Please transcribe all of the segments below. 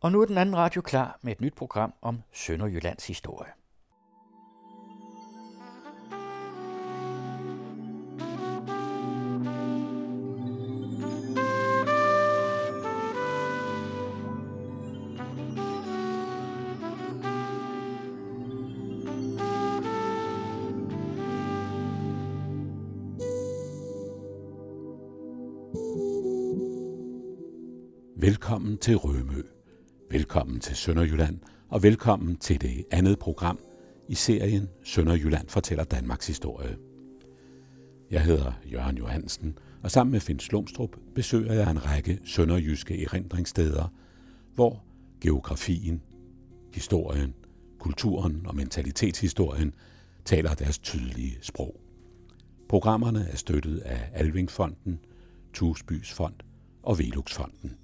Og nu er den anden radio klar med et nyt program om Sønderjyllands historie. Velkommen til Rømø. Velkommen til Sønderjylland, og velkommen til det andet program i serien Sønderjylland fortæller Danmarks historie. Jeg hedder Jørgen Johansen, og sammen med Finn Slumstrup besøger jeg en række sønderjyske erindringssteder, hvor geografien, historien, kulturen og mentalitetshistorien taler deres tydelige sprog. Programmerne er støttet af Alvingfonden, Tusbys Fond og Veluxfonden.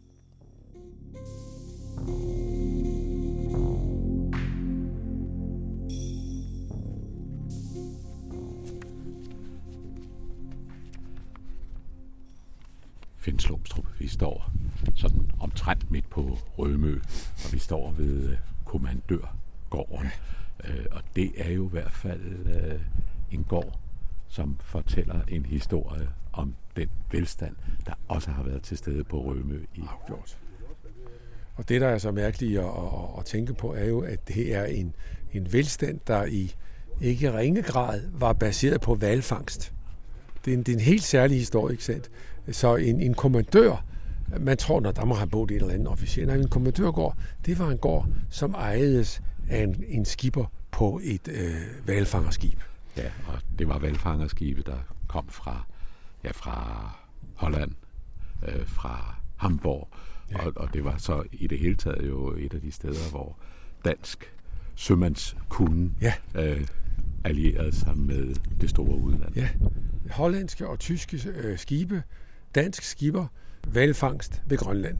Finn Slumstrup, vi står sådan omtrent midt på Rømø, og vi står ved øh, kommandørgården. Øh, og det er jo i hvert fald øh, en gård, som fortæller en historie om den velstand, der også har været til stede på Rømø i Afgjort. Og det, der er så mærkeligt at, at, at tænke på, er jo, at det er en, en velstand, der i ikke ringe grad var baseret på valfangst. Det er en, det er en helt særlig historie, ikke sandt? Så en, en kommandør, man tror, når der må have boet en eller anden officer, nej, en kommandørgård, det var en gård, som ejedes af en, en skipper på et øh, valfangerskib. Ja, og det var valfangerskibe, der kom fra, ja, fra Holland, øh, fra Hamburg, ja. og, og det var så i det hele taget jo et af de steder, hvor dansk sømandskunde Ja. øh, allierede sig med det store udland. Ja, hollandske og tyske øh, skibe, dansk skipper, valfangst ved Grønland.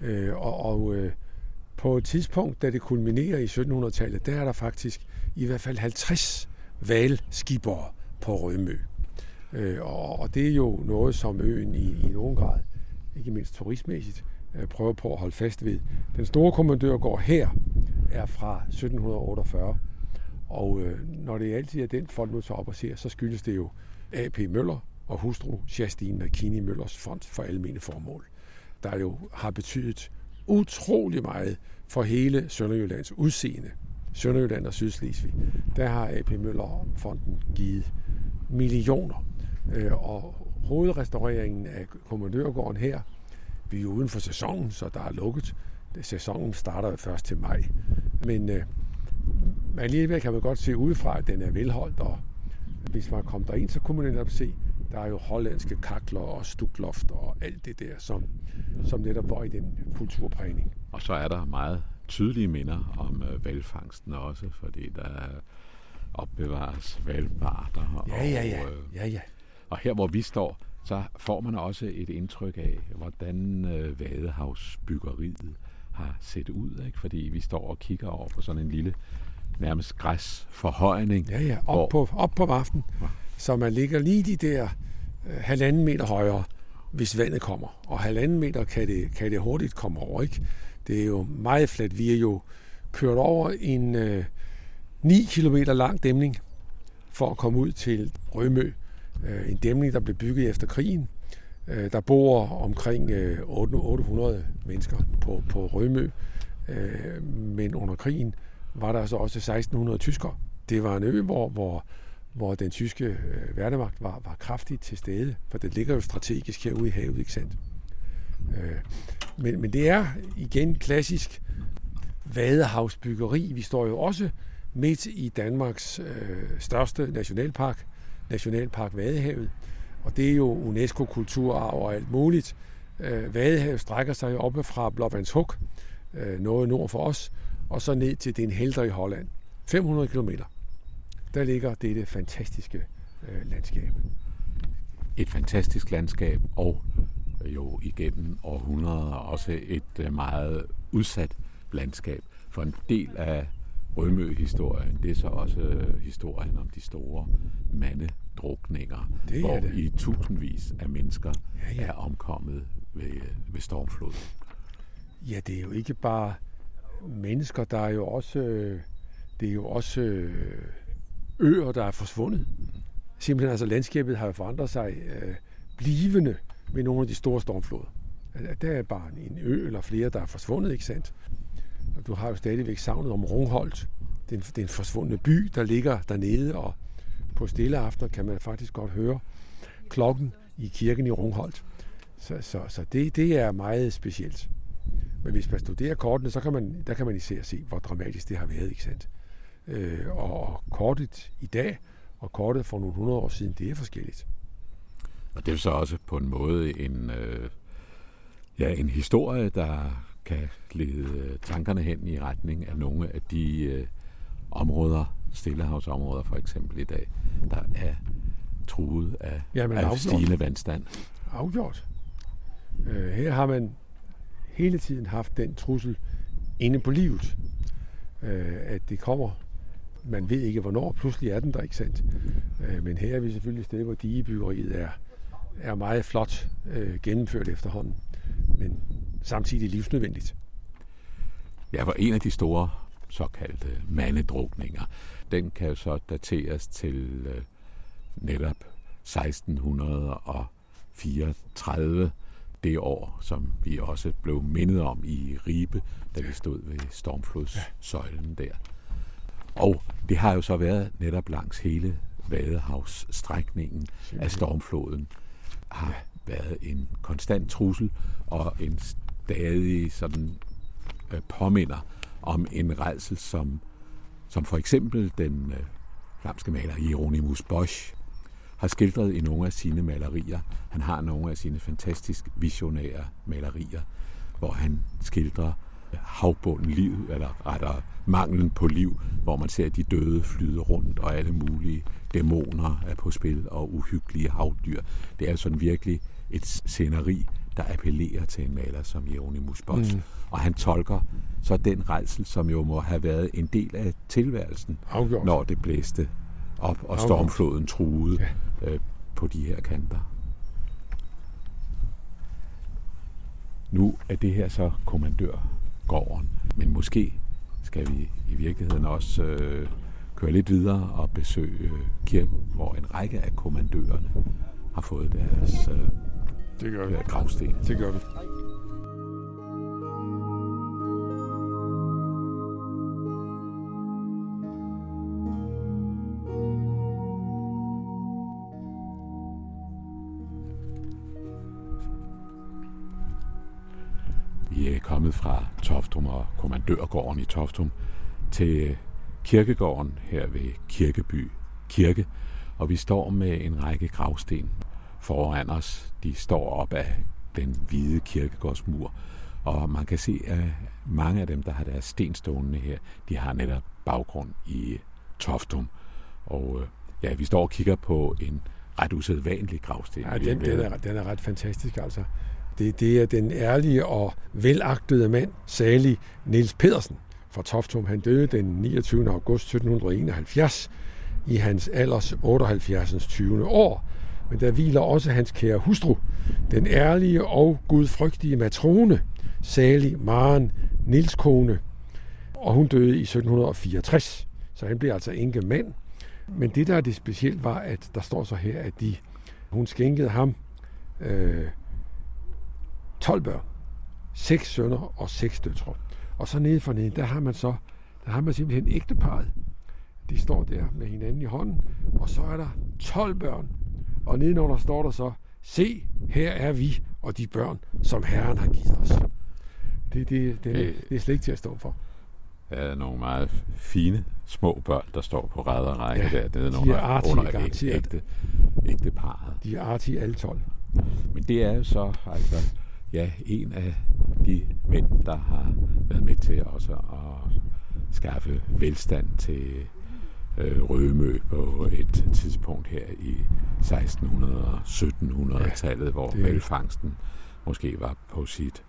Øh, og og øh, på et tidspunkt, da det kulminerer i 1700-tallet, der er der faktisk i hvert fald 50 valskibere på Rømø. Øh, og, og det er jo noget, som øen i, i nogen grad, ikke mindst turistmæssigt, prøve øh, prøver på at holde fast ved. Den store kommandørgård her er fra 1748, og øh, når det altid er den, folk nu tager op og ser, så skyldes det jo A.P. Møller og hustru Justine McKinney Møllers fond for almene formål, der jo har betydet utrolig meget for hele Sønderjyllands udseende. Sønderjylland og Sydslesvig, der har A.P. Møller-fonden givet millioner. Øh, og hovedrestaureringen af kommandørgården her, vi er jo uden for sæsonen, så der er lukket. Sæsonen starter jo først til maj. Men øh, alligevel kan man godt se udefra, at den er velholdt, og hvis man kom derind, så kunne man netop se, der er jo hollandske kakler og stukloft og alt det der, som, som netop var i den kulturprægning. Og så er der meget tydelige minder om øh, valfangsten også, fordi der opbevares valparter. Ja, ja, ja. Og, øh, ja, ja. Og her, hvor vi står, så får man også et indtryk af, hvordan øh, vadehavsbyggeriet har set ud. Ikke? Fordi vi står og kigger over på sådan en lille, nærmest græsforhøjning. Ja, ja, hvor- op på, op på vaften. Ja. Så man ligger lige de der øh, halvanden meter højere, hvis vandet kommer. Og halvanden meter kan det, kan det hurtigt komme over, ikke? Det er jo meget fladt. Vi er jo kørt over en øh, 9 km lang dæmning for at komme ud til Rømø. Øh, en dæmning, der blev bygget efter krigen. Øh, der bor omkring øh, 800 mennesker på, på Rømø. Øh, men under krigen var der så også 1600 tyskere. Det var en ø, hvor, hvor, hvor den tyske øh, værnemagt var, var kraftigt til stede, for det ligger jo strategisk herude i havet, ikke sandt? Øh, men, men det er igen klassisk vadehavsbyggeri. Vi står jo også midt i Danmarks øh, største nationalpark, Nationalpark Vadehavet, og det er jo UNESCO-kulturarv og alt muligt. Øh, Vadehavet strækker sig jo oppe fra Blåvandshuk, øh, noget nord for os, og så ned til Den Helder i Holland. 500 km. Der ligger dette fantastiske øh, landskab. Et fantastisk landskab, og jo igennem århundreder også et meget udsat landskab. For en del af Rømø-historien, det er så også øh, historien om de store mandedrukninger, Det hvor det. i tusindvis af mennesker Ja, ja. er omkommet ved, ved stormflod. Ja, det er jo ikke bare mennesker, der er jo også, øh, det er jo også øh, øer, der er forsvundet. Simpelthen altså landskabet har jo forandret sig øh, blivende med nogle af de store stormfloder. Der er bare en ø eller flere, der er forsvundet, ikke sandt? Og du har jo stadigvæk savnet om Rungholt. Det er, en, det er en forsvundne by, der ligger dernede, og på stille aftener kan man faktisk godt høre klokken i kirken i Rungholt. Så, så, så det, det er meget specielt. Men hvis man studerer kortene, så kan man, der kan man især se, hvor dramatisk det har været, ikke sandt? Øh, og kortet i dag og kortet for nogle hundrede år siden, det er forskelligt. Og det er så også på en måde en, øh, ja, en historie, der kan lede tankerne hen i retning af nogle af de øh, områder, stillehavsområder for eksempel i dag, der er truet af, Jamen, af stigende vandstand. Afgjort. Øh, her har man hele tiden haft den trussel inde på livet, øh, at det kommer. Man ved ikke, hvornår. Pludselig er den der, ikke sandt? Øh, men her er vi selvfølgelig et sted, hvor digebyggeriet er, er meget flot øh, gennemført efterhånden, men samtidig livsnødvendigt. Ja, for en af de store såkaldte mandedrukninger, den kan jo så dateres til øh, netop 1634, det år, som vi også blev mindet om i Ribe, da vi stod ved Stormflodssøjlen der. Og det har jo så været netop langs hele Vadehavsstrækningen af stormfloden, har været en konstant trussel og en stadig sådan øh, påminder om en redsel, som, som for eksempel den øh, flamske maler Hieronymus Bosch har skildret i nogle af sine malerier. Han har nogle af sine fantastisk visionære malerier, hvor han skildrer øh, havbunden liv, eller rettere manglen på liv, hvor man ser de døde flyde rundt, og alle mulige dæmoner er på spil, og uhyggelige havdyr. Det er sådan virkelig et sceneri, der appellerer til en maler som Jeronimus Bosch. Mm. Og han tolker så den rejsel, som jo må have været en del af tilværelsen, Afgjort. når det blæste op, og stormfloden truede ja. øh, på de her kanter. Nu er det her så kommandørgården, men måske skal vi i virkeligheden også øh, køre lidt videre og besøge kirken, hvor en række af kommandørerne har fået deres øh, det gør vi. gravsten. Det gør vi. kommet fra Toftum og kommandørgården i Toftum til kirkegården her ved Kirkeby Kirke, og vi står med en række gravsten foran os. De står op af den hvide kirkegårdsmur, og man kan se, at mange af dem, der har deres sten stående her, de har netop baggrund i Toftum. Og øh, ja, vi står og kigger på en ret usædvanlig gravsten. Ja, den, den, er, den er ret fantastisk, altså. Det, det er den ærlige og velagtede mand, salig Niels Pedersen fra Toftum. Han døde den 29. august 1771 i hans alders 78. 20. år. Men der hviler også hans kære hustru, den ærlige og gudfrygtige matrone, salig Maren Nils kone, og hun døde i 1764. Så han blev altså enke mand. Men det, der er det specielt, var, at der står så her, at de, hun skænkede ham øh, 12 børn, 6 sønner og 6 døtre. Og så nede for neden, der har man så, der har man simpelthen ægteparet. De står der med hinanden i hånden, og så er der 12 børn. Og nedenunder står der så, se, her er vi og de børn, som Herren har givet os. Det, det, det, det er slet ikke til at stå for. Der er nogle meget fine små børn, der står på ræd og række ja, der. Det er nogle de er artige, under ægte, ægte, ægte parret. De er artige alle 12. Men det er jo så altså ja, en af de mænd, der har været med til også at skaffe velstand til øh, Rømø på et tidspunkt her i 1600- og 1700-tallet, ja, hvor det... velfangsten måske var på sit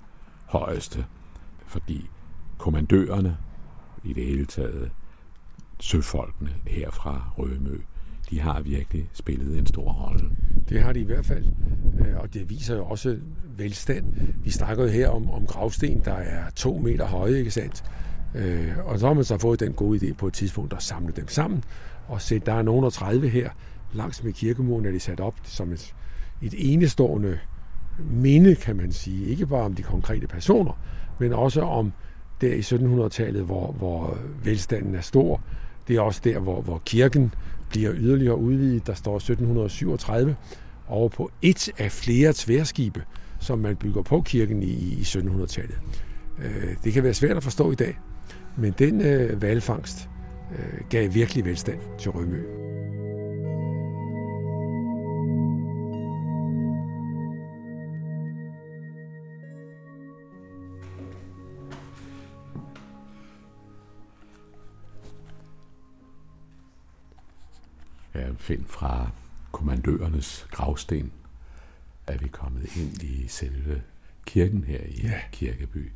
højeste, fordi kommandørerne i det hele taget, søfolkene her fra Rømø, de har virkelig spillet en stor rolle. Det har de i hvert fald, øh, og det viser jo også velstand. Vi snakker jo her om, om gravsten, der er to meter høje, ikke sandt? Øh, og så har man så fået den gode idé på et tidspunkt at samle dem sammen og se, der er nogen 30 her, langs med kirkemuren er de sat op som et, et enestående minde, kan man sige. Ikke bare om de konkrete personer, men også om der i 1700-tallet, hvor, hvor velstanden er stor. Det er også der, hvor, hvor kirken bliver yderligere udvidet. Der står 1737 over på et af flere tværskibe, som man bygger på kirken i, i 1700-tallet. Øh, det kan være svært at forstå i dag, men den øh, valfangst øh, gav virkelig velstand til Rømø. find fra kommandørernes gravsten er vi kommet ind i selve kirken her i ja. Kirkeby.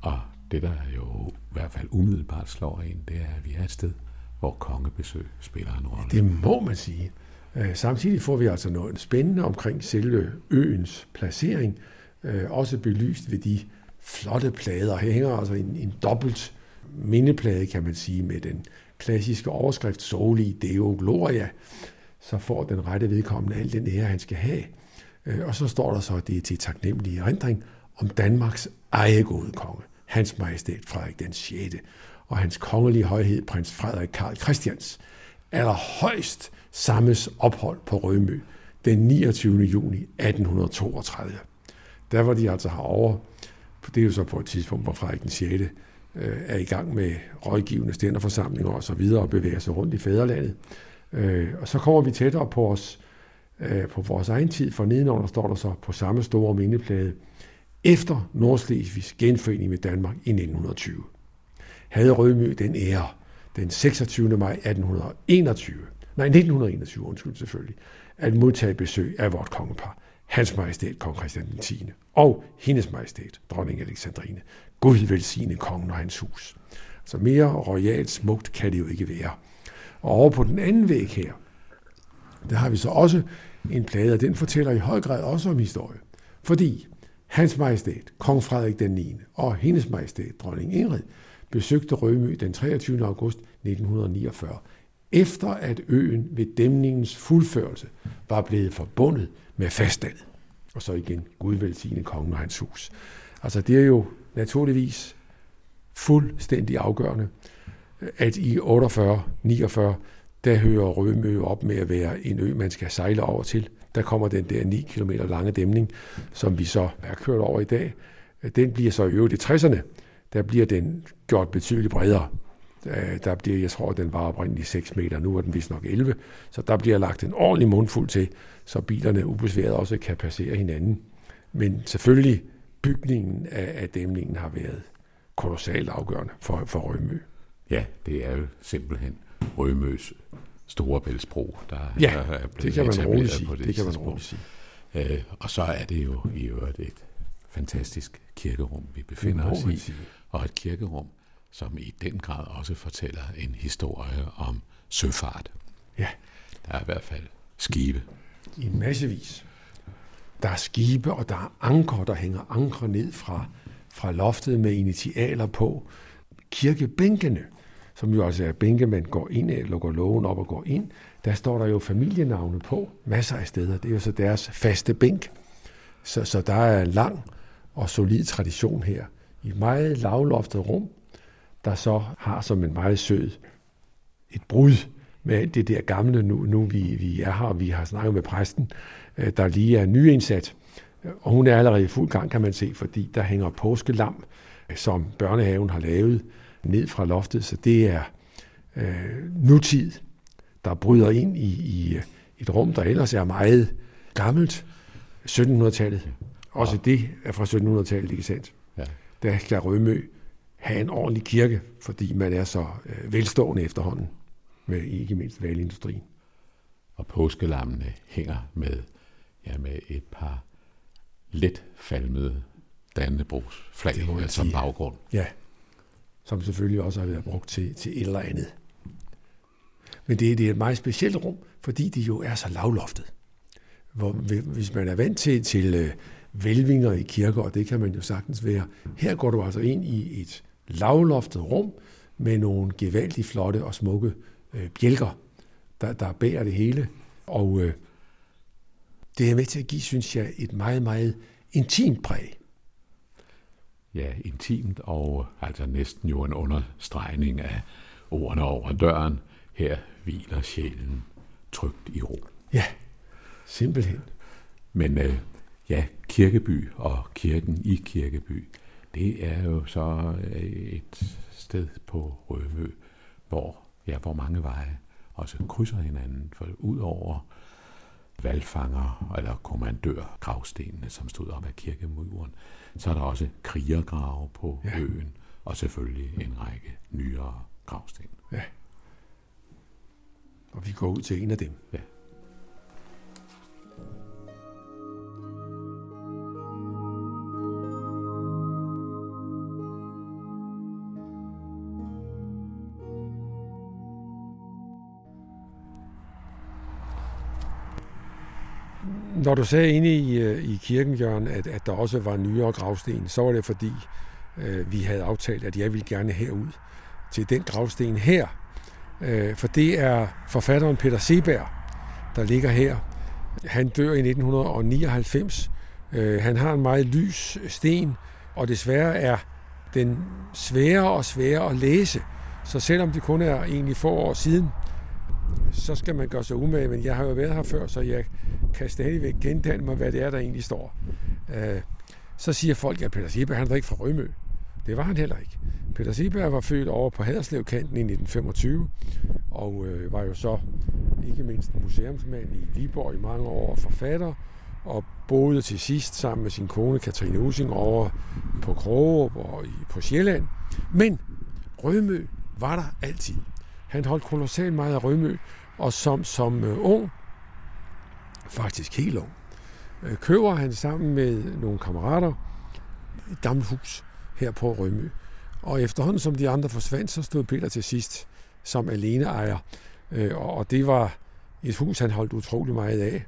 Og det, der jo i hvert fald umiddelbart slår ind, det er, at vi er et sted, hvor kongebesøg spiller en rolle. Det må man sige. Øh, samtidig får vi altså noget spændende omkring selve øens placering, øh, også belyst ved de flotte plader. Her hænger altså en, en dobbelt mindeplade, kan man sige, med den klassiske overskrift Soli Deo Gloria, så får den rette vedkommende al den ære, han skal have. Øh, og så står der så, at det er til taknemmelig erindring om Danmarks ejegode konge, hans majestæt Frederik den 6. og hans kongelige højhed, prins Frederik Karl Christians, allerhøjst sammes ophold på Rømø den 29. juni 1832. Der var de altså herovre. Det er jo så på et tidspunkt, hvor Frederik den 6 øh, er i gang med rådgivende stænderforsamlinger og så videre og bevæger sig rundt i fædrelandet. Øh, og så kommer vi tættere på os øh, på vores egen tid, for nedenunder står der så på samme store mindeplade, efter Nordslesvigs genforening med Danmark i 1920. Havde Rødmø den ære den 26. maj 1821, nej 1921, undskyld selvfølgelig, at modtage besøg af vort kongepar, hans majestæt kong Christian 10. og hendes majestæt, dronning Alexandrine, Gud velsigne kongen og hans hus. Så mere royalt smukt kan det jo ikke være. Og over på den anden væg her, der har vi så også en plade, og den fortæller i høj grad også om historie. Fordi hans majestæt, kong Frederik den 9. og hendes majestæt, dronning Ingrid, besøgte Rømø den 23. august 1949, efter at øen ved dæmningens fuldførelse var blevet forbundet med fastlandet. Og så igen, Gud velsigne kongen og hans hus. Altså det er jo naturligvis fuldstændig afgørende, at i 48-49, der hører Rømø op med at være en ø, man skal sejle over til. Der kommer den der 9 km lange dæmning, som vi så er kørt over i dag. Den bliver så i øvrigt i 60'erne, der bliver den gjort betydeligt bredere. Øh, der bliver, jeg tror, den var oprindeligt 6 meter, nu er den vist nok 11, så der bliver lagt en ordentlig mundfuld til, så bilerne ubesværet også kan passere hinanden. Men selvfølgelig bygningen af, af dæmningen har været kolossalt afgørende for, for Rømø. Ja, det er jo simpelthen Rømøs store bæltsbro, der, ja, der er blevet det kan man roligt sige. på det, det kan man roligt sige. Øh, og så er det jo i øvrigt et fantastisk kirkerum, vi befinder os i. Sige. Og et kirkerum, som i den grad også fortæller en historie om søfart. Ja. Der er i hvert fald skibe. I massevis. Der er skibe, og der er anker, der hænger anker ned fra, fra loftet med initialer på. Kirkebænkene, som jo altså er bænkemænd, går ind og lukker lågen op og går ind, der står der jo familienavne på masser af steder. Det er jo så deres faste bænk. Så, så der er en lang og solid tradition her. I et meget lavloftet rum, der så har som en meget sød et brud med alt det der gamle, nu, nu vi, vi er her, og vi har snakket med præsten, øh, der lige er nyindsat. Og hun er allerede i fuld gang, kan man se, fordi der hænger påskelam, øh, som børnehaven har lavet ned fra loftet. Så det er øh, nutid, der bryder ind i, i et rum, der ellers er meget gammelt. 1700-tallet. Også det er fra 1700-tallet, ikke sandt? Ja. Der skal Rømø have en ordentlig kirke, fordi man er så øh, velstående efterhånden med ikke mindst valindustrien. Og påskelammene hænger med, ja, med et par let falmede Dannebrogs flag som baggrund. Ja, som selvfølgelig også har været brugt til, til et eller andet. Men det, det er et meget specielt rum, fordi det jo er så lavloftet. Hvor, hvis man er vant til, til øh, vælvinger i kirker, og det kan man jo sagtens være, her går du altså ind i et lavloftet rum med nogle gevaldigt flotte og smukke øh, bjælker, der, der bærer det hele. Og øh, det er med til at give, synes jeg, et meget, meget intimt præg. Ja, intimt og altså næsten jo en understregning af ordene over døren. Her hviler sjælen trygt i ro. Ja, simpelthen. Men øh, ja, Kirkeby og kirken i Kirkeby, det er jo så øh, et sted på Rømø, hvor, ja, hvor mange veje også krydser hinanden. For ud over valgfanger eller kommandør gravstenene, som stod op af kirkemuren, så er der også krigergrave på ja. øen, og selvfølgelig en række nyere gravsten. Ja. Og vi går ud til en af dem. Ja. Når du sagde inde i, øh, i kirken, Jørgen, at, at der også var nyere gravsten, så var det fordi, øh, vi havde aftalt, at jeg ville gerne herud til den gravsten her. Øh, for det er forfatteren Peter Seberg, der ligger her. Han dør i 1999. Øh, han har en meget lys sten, og desværre er den sværere og sværere at læse. Så selvom det kun er egentlig få år siden, så skal man gøre sig umage, men jeg har jo været her før, så jeg kan stadigvæk gendanne mig, hvad det er, der egentlig står. Øh, så siger folk, at Peter Sieberg, han var ikke fra Rømø. Det var han heller ikke. Peter Sieberg var født over på Haderslevkanten i 1925, og øh, var jo så ikke mindst museumsmand i Viborg i mange år, forfatter, og boede til sidst sammen med sin kone Katrine Using over på Krogerup og i, på Sjælland. Men Rømø var der altid. Han holdt kolossalt meget af Rømø, og som, som øh, ung, faktisk helt ung, øh, køber han sammen med nogle kammerater et gammelt hus her på Rømø. Og efterhånden som de andre forsvandt, så stod Peter til sidst som alene ejer. Øh, og det var et hus, han holdt utrolig meget af.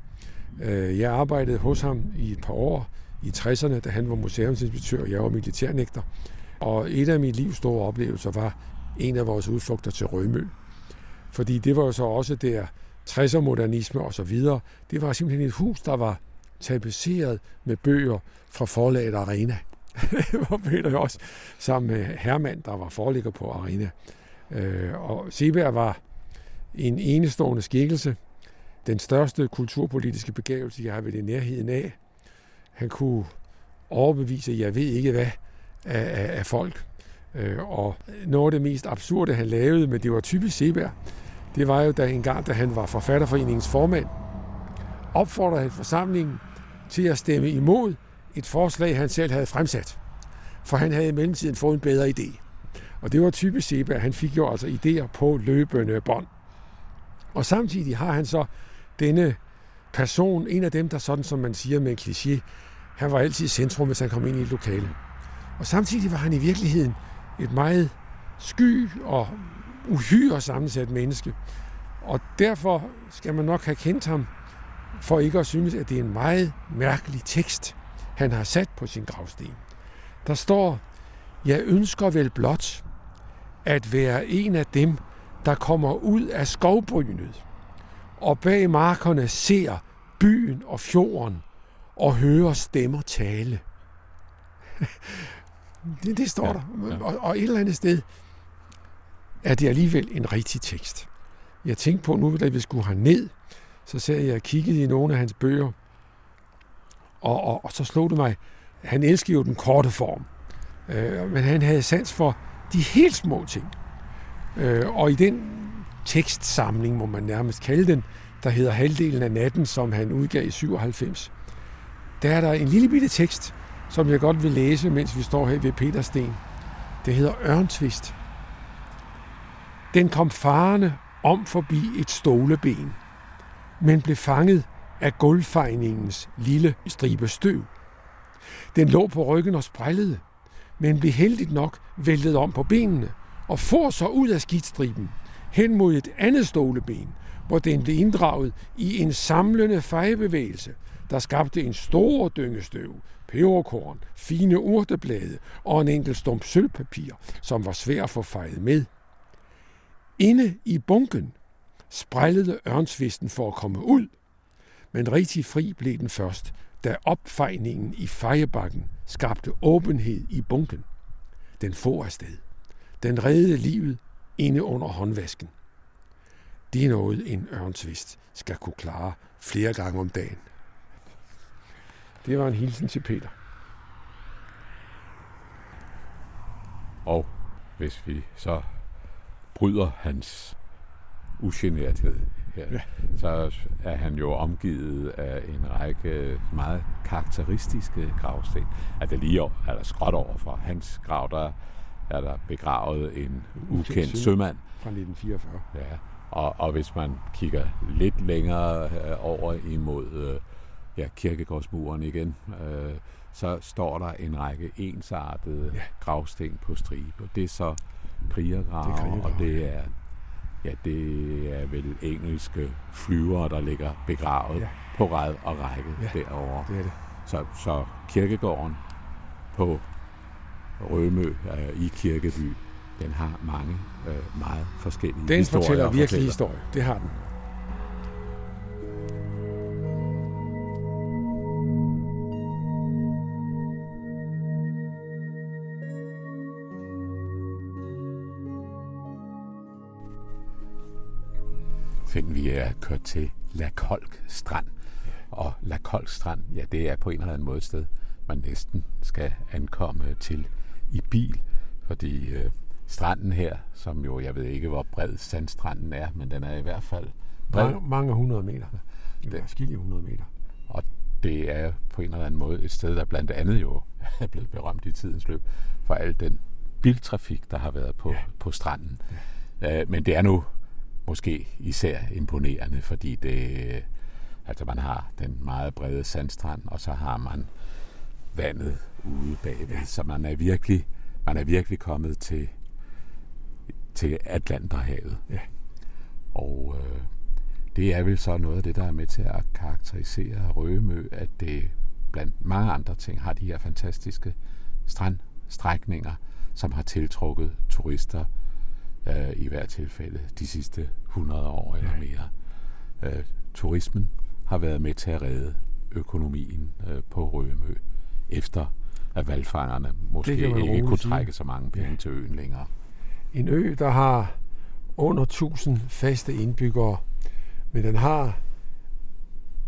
Jeg arbejdede hos ham i et par år i 60'erne, da han var museumsinspektør, og jeg var militærnægter. Og et af mit livs store oplevelser var en af vores udflugter til Rømø. Fordi det var jo så også der 60'er modernisme og så videre. Det var simpelthen et hus, der var tapetseret med bøger fra forlaget Arena. hvor Peter jo også sammen med Hermann, der var forligger på Arena. Øh, og Seberg var en enestående skikkelse. Den største kulturpolitiske begævelse, jeg har ved i nærheden af. Han kunne overbevise, jeg ved ikke hvad, af, af, af folk. Øh, og noget af det mest absurde, han lavede, men det var typisk Seberg, det var jo da en gang, da han var forfatterforeningens formand, opfordrede han forsamlingen til at stemme imod et forslag, han selv havde fremsat. For han havde i mellemtiden fået en bedre idé. Og det var typisk Seberg. Han fik jo altså idéer på løbende bånd. Og samtidig har han så denne person, en af dem, der sådan som man siger med en kliché, han var altid i centrum, hvis han kom ind i et lokale. Og samtidig var han i virkeligheden et meget sky og uhyre sammensat menneske. Og derfor skal man nok have kendt ham, for ikke at synes, at det er en meget mærkelig tekst, han har sat på sin gravsten. Der står, jeg ønsker vel blot at være en af dem, der kommer ud af skovbrynet, og bag markerne ser byen og fjorden, og hører stemmer tale. det, det står ja, der. Ja. Og, og et eller andet sted er det alligevel en rigtig tekst. Jeg tænkte på nu, da vi skulle have ned, så sad jeg og kiggede i nogle af hans bøger, og, og, og så slog det mig, han elskede jo den korte form, øh, men han havde sans for de helt små ting. Øh, og i den tekstsamling, må man nærmest kalde den, der hedder Halvdelen af natten, som han udgav i 97, der er der en lille bitte tekst, som jeg godt vil læse, mens vi står her ved Petersten. Det hedder Ørntvist. Den kom farende om forbi et stoleben, men blev fanget af gulvfejningens lille stribe støv. Den lå på ryggen og sprællede, men blev heldigt nok væltet om på benene og for så ud af skidstriben, hen mod et andet stoleben, hvor den blev inddraget i en samlende fejebevægelse, der skabte en stor dyngestøv, peberkorn, fine urteblade og en enkelt stump sølvpapir, som var svær at få fejet med. Inde i bunken sprællede ørnsvisten for at komme ud, men rigtig fri blev den først, da opfejningen i fejebakken skabte åbenhed i bunken. Den får afsted. Den reddede livet inde under håndvasken. Det er noget, en ørnsvist skal kunne klare flere gange om dagen. Det var en hilsen til Peter. Og hvis vi så bryder hans ugenerthed her, ja. så er han jo omgivet af en række meget karakteristiske gravsten. At det lige over, eller skråt over for hans grav, der er der begravet en ukendt sømand. Fra 1944. Ja, og, og hvis man kigger lidt længere øh, over imod øh, ja, kirkegårdsmuren igen, øh, så står der en række ensartede ja. gravsten på stribe. Det er så krigergrave, og det er, ja, det er vel engelske flyvere, der ligger begravet ja. på ræd og række ja, derovre. Det er det. Så, så kirkegården på Rømø øh, i Kirkeby, den har mange øh, meget forskellige den historier. Den fortæller virkelig historie. Det har den. Find, vi er kørt til La Kolk Strand. Og La Kolk Strand, ja, det er på en eller anden måde et sted, man næsten skal ankomme til i bil, fordi øh, stranden her, som jo, jeg ved ikke, hvor bred sandstranden er, men den er i hvert fald bred. Mange, mange hundrede meter. Det er forskellige hundrede meter. Og det er på en eller anden måde et sted, der blandt andet jo er blevet berømt i tidens løb for al den biltrafik, der har været på, ja. på stranden. Ja. Øh, men det er nu måske især imponerende, fordi det, altså man har den meget brede sandstrand, og så har man vandet ude bagved, ja. så man er virkelig, man er virkelig kommet til, til Atlanterhavet. Ja. Og øh, det er vel så noget af det, der er med til at karakterisere Rømø, at det blandt mange andre ting har de her fantastiske strandstrækninger, som har tiltrukket turister øh, i hvert tilfælde de sidste 100 år eller mere. Øh, turismen har været med til at redde økonomien øh, på Rømø, efter at valgfangerne måske ikke kunne trække så mange penge ja. til øen længere. En ø, der har under 1000 faste indbyggere, men den har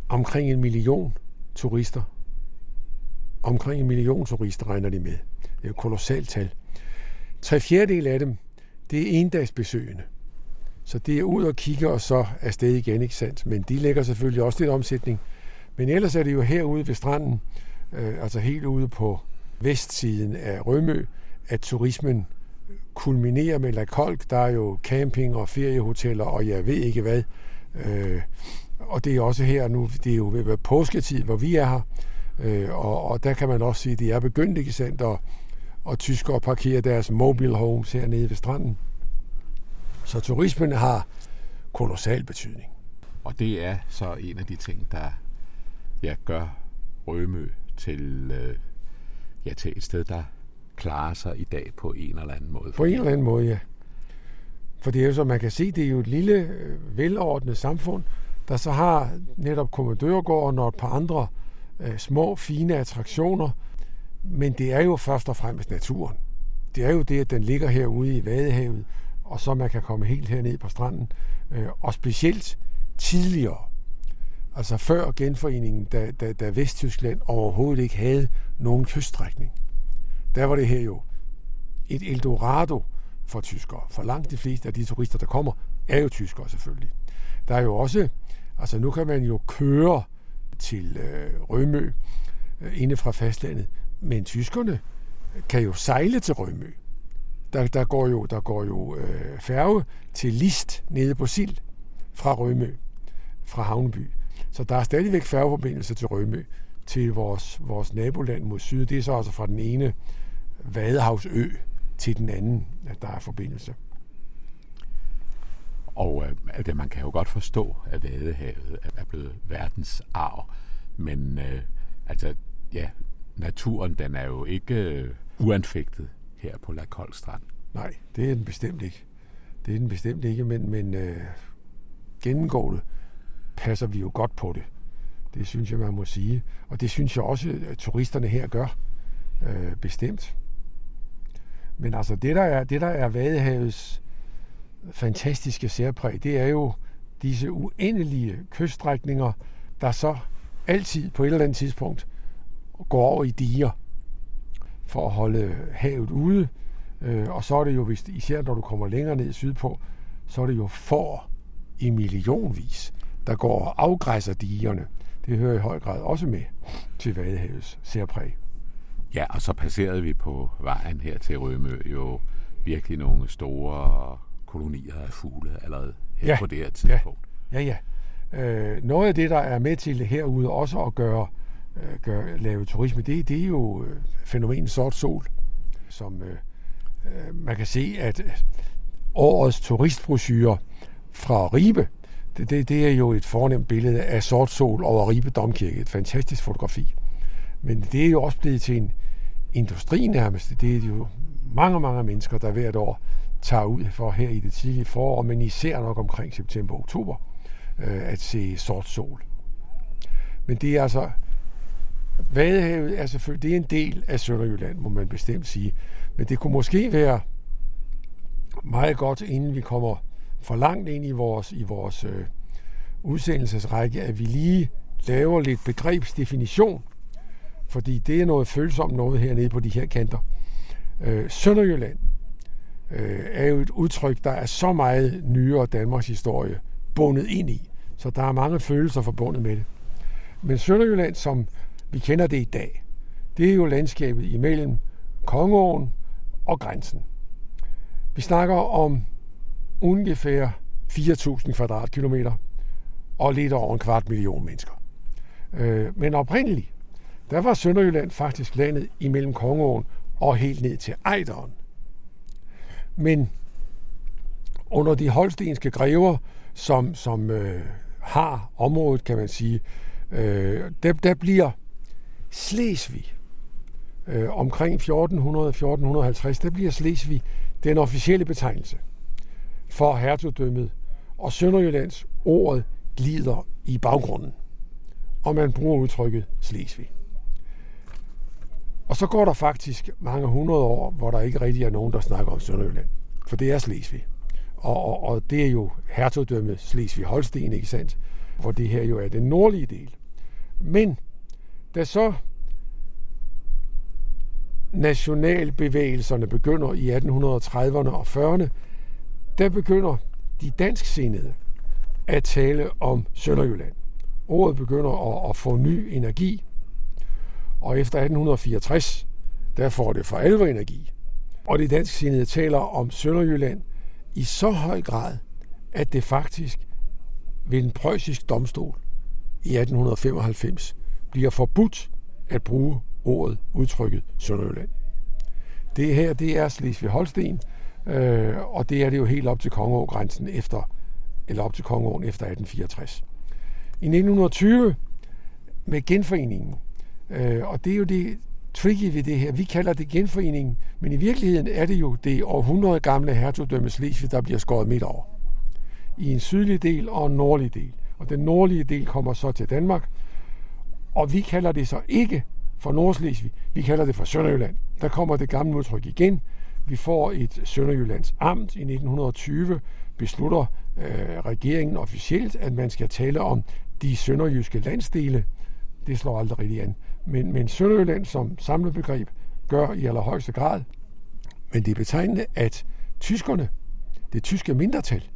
omkring en million turister. Omkring en million turister regner de med. Det er et kolossalt tal. Tre fjerdedel af dem det er endagsbesøgende. Så det er ud og kigge og så afsted igen, ikke sandt? Men de lægger selvfølgelig også lidt omsætning. Men ellers er det jo herude ved stranden, øh, altså helt ude på vestsiden af Rømø, at turismen kulminerer med La Kolk. Der er jo camping og feriehoteller, og jeg ved ikke hvad. Øh, og det er også her nu, det er jo ved påsketid, hvor vi er her. Øh, og, og der kan man også sige, at det er begyndt, ikke sandt? Og og tyskere parkerer deres mobile homes hernede ved stranden. Så turismen har kolossal betydning. Og det er så en af de ting, der ja, gør Rømø til, øh, ja, til et sted, der klarer sig i dag på en eller anden måde. På en eller anden måde, ja. For det er jo så, man kan se, det er jo et lille, øh, velordnet samfund, der så har netop kommandørgården og et par andre øh, små, fine attraktioner, men det er jo først og fremmest naturen. Det er jo det, at den ligger herude i Vadehavet, og så man kan komme helt herned på stranden. Øh, og specielt tidligere, altså før genforeningen, da, da, da Vesttyskland overhovedet ikke havde nogen kyststrækning, der var det her jo et Eldorado for tyskere. For langt de fleste af de turister, der kommer, er jo tyskere selvfølgelig. Der er jo også, altså nu kan man jo køre til øh, Rømø øh, inde fra fastlandet, men tyskerne kan jo sejle til Rømø. Der, der går jo, der går jo øh, færge til List nede på Sild fra Rømø, fra Havneby. Så der er stadigvæk færgeforbindelse til Rømø, til vores, vores naboland mod syd. Det er så altså fra den ene Vadehavsø til den anden, at der er forbindelse. Og øh, det, man kan jo godt forstå, at Vadehavet er blevet verdens arv. Men øh, altså, ja, naturen den er jo ikke øh, uanfægtet her på La Strand. Nej, det er den bestemt ikke. Det er den bestemt ikke, men, men øh, gennemgående passer vi jo godt på det. Det synes jeg, man må sige. Og det synes jeg også, at turisterne her gør. Øh, bestemt. Men altså, det der er, det der er Vadehavets fantastiske særpræg, det er jo disse uendelige kyststrækninger, der så altid på et eller andet tidspunkt går over i diger for at holde havet ude. Øh, og så er det jo, hvis, især når du kommer længere ned sydpå, så er det jo for i millionvis, der går og afgræsser digerne. Det hører i høj grad også med til Vadehavets særpræg. Ja, og så passerede vi på vejen her til Rømø jo virkelig nogle store kolonier af fugle allerede her ja, på det her tidspunkt. Ja, ja. ja. Øh, noget af det, der er med til herude også at gøre, øh, gøre lave turisme, det, det er jo øh, fænomenet sort sol, som øh, øh, man kan se, at årets turistbrochure fra Ribe, det, det, det er jo et fornemt billede af sort sol over Ribe Domkirke. Et fantastisk fotografi. Men det er jo også blevet til en industri nærmest. Det er jo mange, mange mennesker, der hvert år tager ud for her i det tidlige forår, men især nok omkring september-oktober, øh, at se sort sol. Men det er altså, Vadehavet er selvfølgelig, det er en del af Sønderjylland, må man bestemt sige. Men det kunne måske være meget godt, inden vi kommer for langt ind i vores, i vores øh, udsendelsesrække, at vi lige laver lidt begrebsdefinition, fordi det er noget følsomt noget hernede på de her kanter. Øh, Sønderjylland øh, er jo et udtryk, der er så meget nyere Danmarks historie bundet ind i, så der er mange følelser forbundet med det. Men Sønderjylland, som vi kender det i dag, det er jo landskabet imellem Kongeåen og grænsen. Vi snakker om ungefær 4.000 kvadratkilometer og lidt over en kvart million mennesker. Øh, men oprindeligt, der var Sønderjylland faktisk landet imellem Kongeåen og helt ned til Ejderen. Men under de holstenske grever, som, som øh, har området, kan man sige, øh, der, der bliver Slesvig øh, omkring 1400-1450, der bliver Slesvig den officielle betegnelse for hertugdømmet, og Sønderjyllands ordet glider i baggrunden, og man bruger udtrykket Slesvig. Og så går der faktisk mange hundrede år, hvor der ikke rigtig er nogen, der snakker om Sønderjylland. For det er Slesvig. Og, og, og det er jo hertugdømmet Slesvig-Holsten, ikke sandt? Hvor det her jo er den nordlige del. Men da så nationalbevægelserne begynder i 1830'erne og 40'erne, der begynder de dansksindede at tale om Sønderjylland. Ordet begynder at, at få ny energi, og efter 1864, der får det for alvor energi. Og de dansksindede taler om Sønderjylland i så høj grad, at det faktisk ved en preussisk domstol i 1895 bliver forbudt at bruge ordet, udtrykket Sønderjylland. Det her, det er Slesvig-Holsten, øh, og det er det jo helt op til Kongeågrænsen efter, eller op til Kongeåen efter 1864. I 1920, med genforeningen, øh, og det er jo det tricky ved det her, vi kalder det genforeningen, men i virkeligheden er det jo det århundrede gamle hertugdømme Slesvig, der bliver skåret midt over. I en sydlig del og en nordlig del. Og den nordlige del kommer så til Danmark, og vi kalder det så ikke for Nordslesvig. Vi kalder det for Sønderjylland. Der kommer det gamle udtryk igen. Vi får et Sønderjyllands amt i 1920. Beslutter øh, regeringen officielt, at man skal tale om de sønderjyske landsdele. Det slår aldrig rigtig an. Men, men Sønderjylland som samlebegreb gør i allerhøjeste grad. Men det er betegnende, at tyskerne, det tyske mindretal,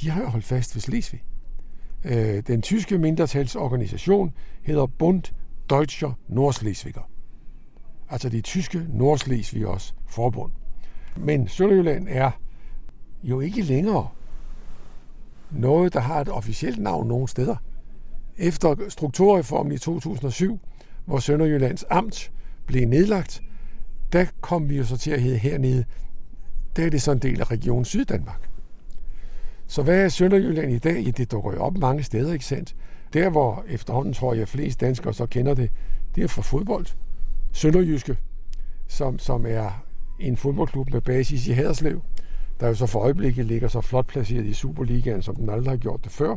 de har jo holdt fast ved Slesvig. Øh, den tyske mindretalsorganisation hedder Bund Deutscher Nordslesviger. Altså de tyske Nordslesvigers forbund. Men Sønderjylland er jo ikke længere noget, der har et officielt navn nogen steder. Efter strukturreformen i 2007, hvor Sønderjyllands amt blev nedlagt, der kom vi jo så til at hedde hernede, der er det så en del af Region Syddanmark. Så hvad er Sønderjylland i dag? Ja, det dukker jo op mange steder, ikke sandt? Der, hvor efterhånden tror jeg, flest danskere så kender det, det er fra fodbold. Sønderjyske, som, som er en fodboldklub med basis i Haderslev, der jo så for øjeblikket ligger så flot placeret i Superligaen, som den aldrig har gjort det før.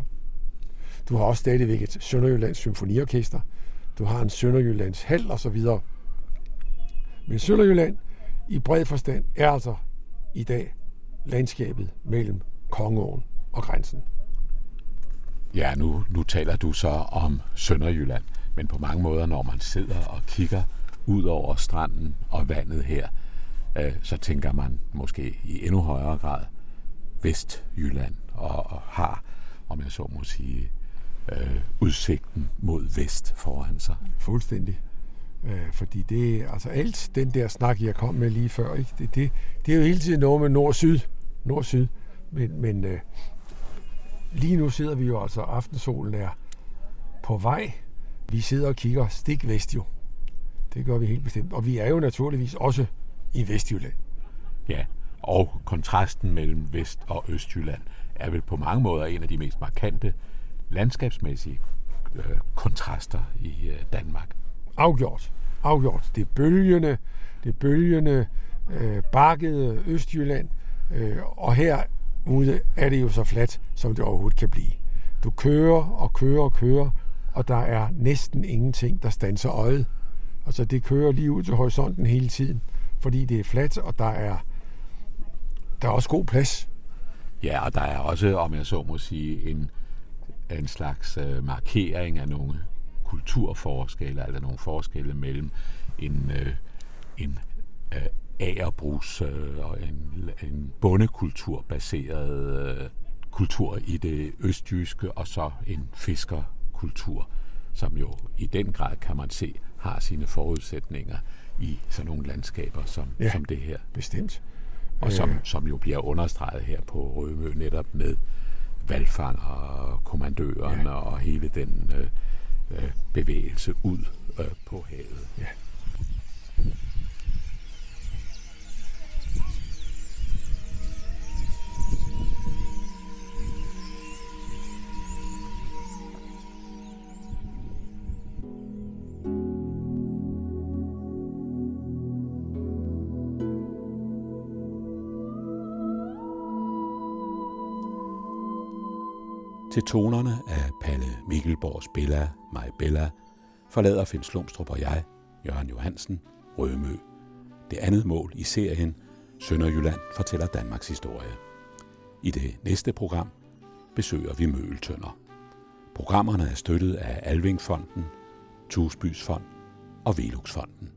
Du har også stadigvæk et Sønderjyllands symfoniorkester. Du har en Sønderjyllands hal og så videre. Men Sønderjylland i bred forstand er altså i dag landskabet mellem Kongeåen og grænsen. Ja, nu, nu taler du så om Sønderjylland, men på mange måder, når man sidder og kigger ud over stranden og vandet her, øh, så tænker man måske i endnu højere grad Vestjylland og, og har, om jeg så må sige, øh, udsigten mod vest foran sig. Fuldstændig. Øh, fordi det altså alt den der snak, jeg kom med lige før, ikke? Det, det, det er jo hele tiden noget med nord-syd. Nord-syd. Men, men øh, lige nu sidder vi jo altså, aftensolen er på vej. Vi sidder og kigger stik vest jo. Det gør vi helt bestemt. Og vi er jo naturligvis også i Vestjylland. Ja, og kontrasten mellem Vest- og Østjylland er vel på mange måder en af de mest markante landskabsmæssige øh, kontraster i øh, Danmark. Afgjort. Afgjort. Det er bølgende, det er bølgende, øh, bakkede Østjylland, øh, og her ude er det jo så fladt, som det overhovedet kan blive. Du kører og kører og kører, og der er næsten ingenting, der standser øjet. Altså det kører lige ud til horisonten hele tiden, fordi det er fladt, og der er, der er også god plads. Ja, og der er også, om jeg så må sige, en, en slags øh, markering af nogle kulturforskelle, eller nogle forskelle mellem en, øh, en øh, agerbrus øh, og en, en bondekultur baseret øh, kultur i det østjyske, og så en fiskerkultur, som jo i den grad kan man se har sine forudsætninger i sådan nogle landskaber som, Ja. som det her. Bestemt. Og som, Øh. som jo bliver understreget her på Rømø netop med valgfang og kommandøren Ja. ja. og hele den øh, øh, bevægelse ud øh, på havet. Ja. Til tonerne af Palle Mikkelborgs Bella, mig Bella, forlader Finn Slumstrup og jeg, Jørgen Johansen, Rømø. Det andet mål i serien Sønderjylland fortæller Danmarks historie. I det næste program besøger vi Møgeltønder. Programmerne er støttet af Alvingfonden, Tusbys Fond og Veluxfonden.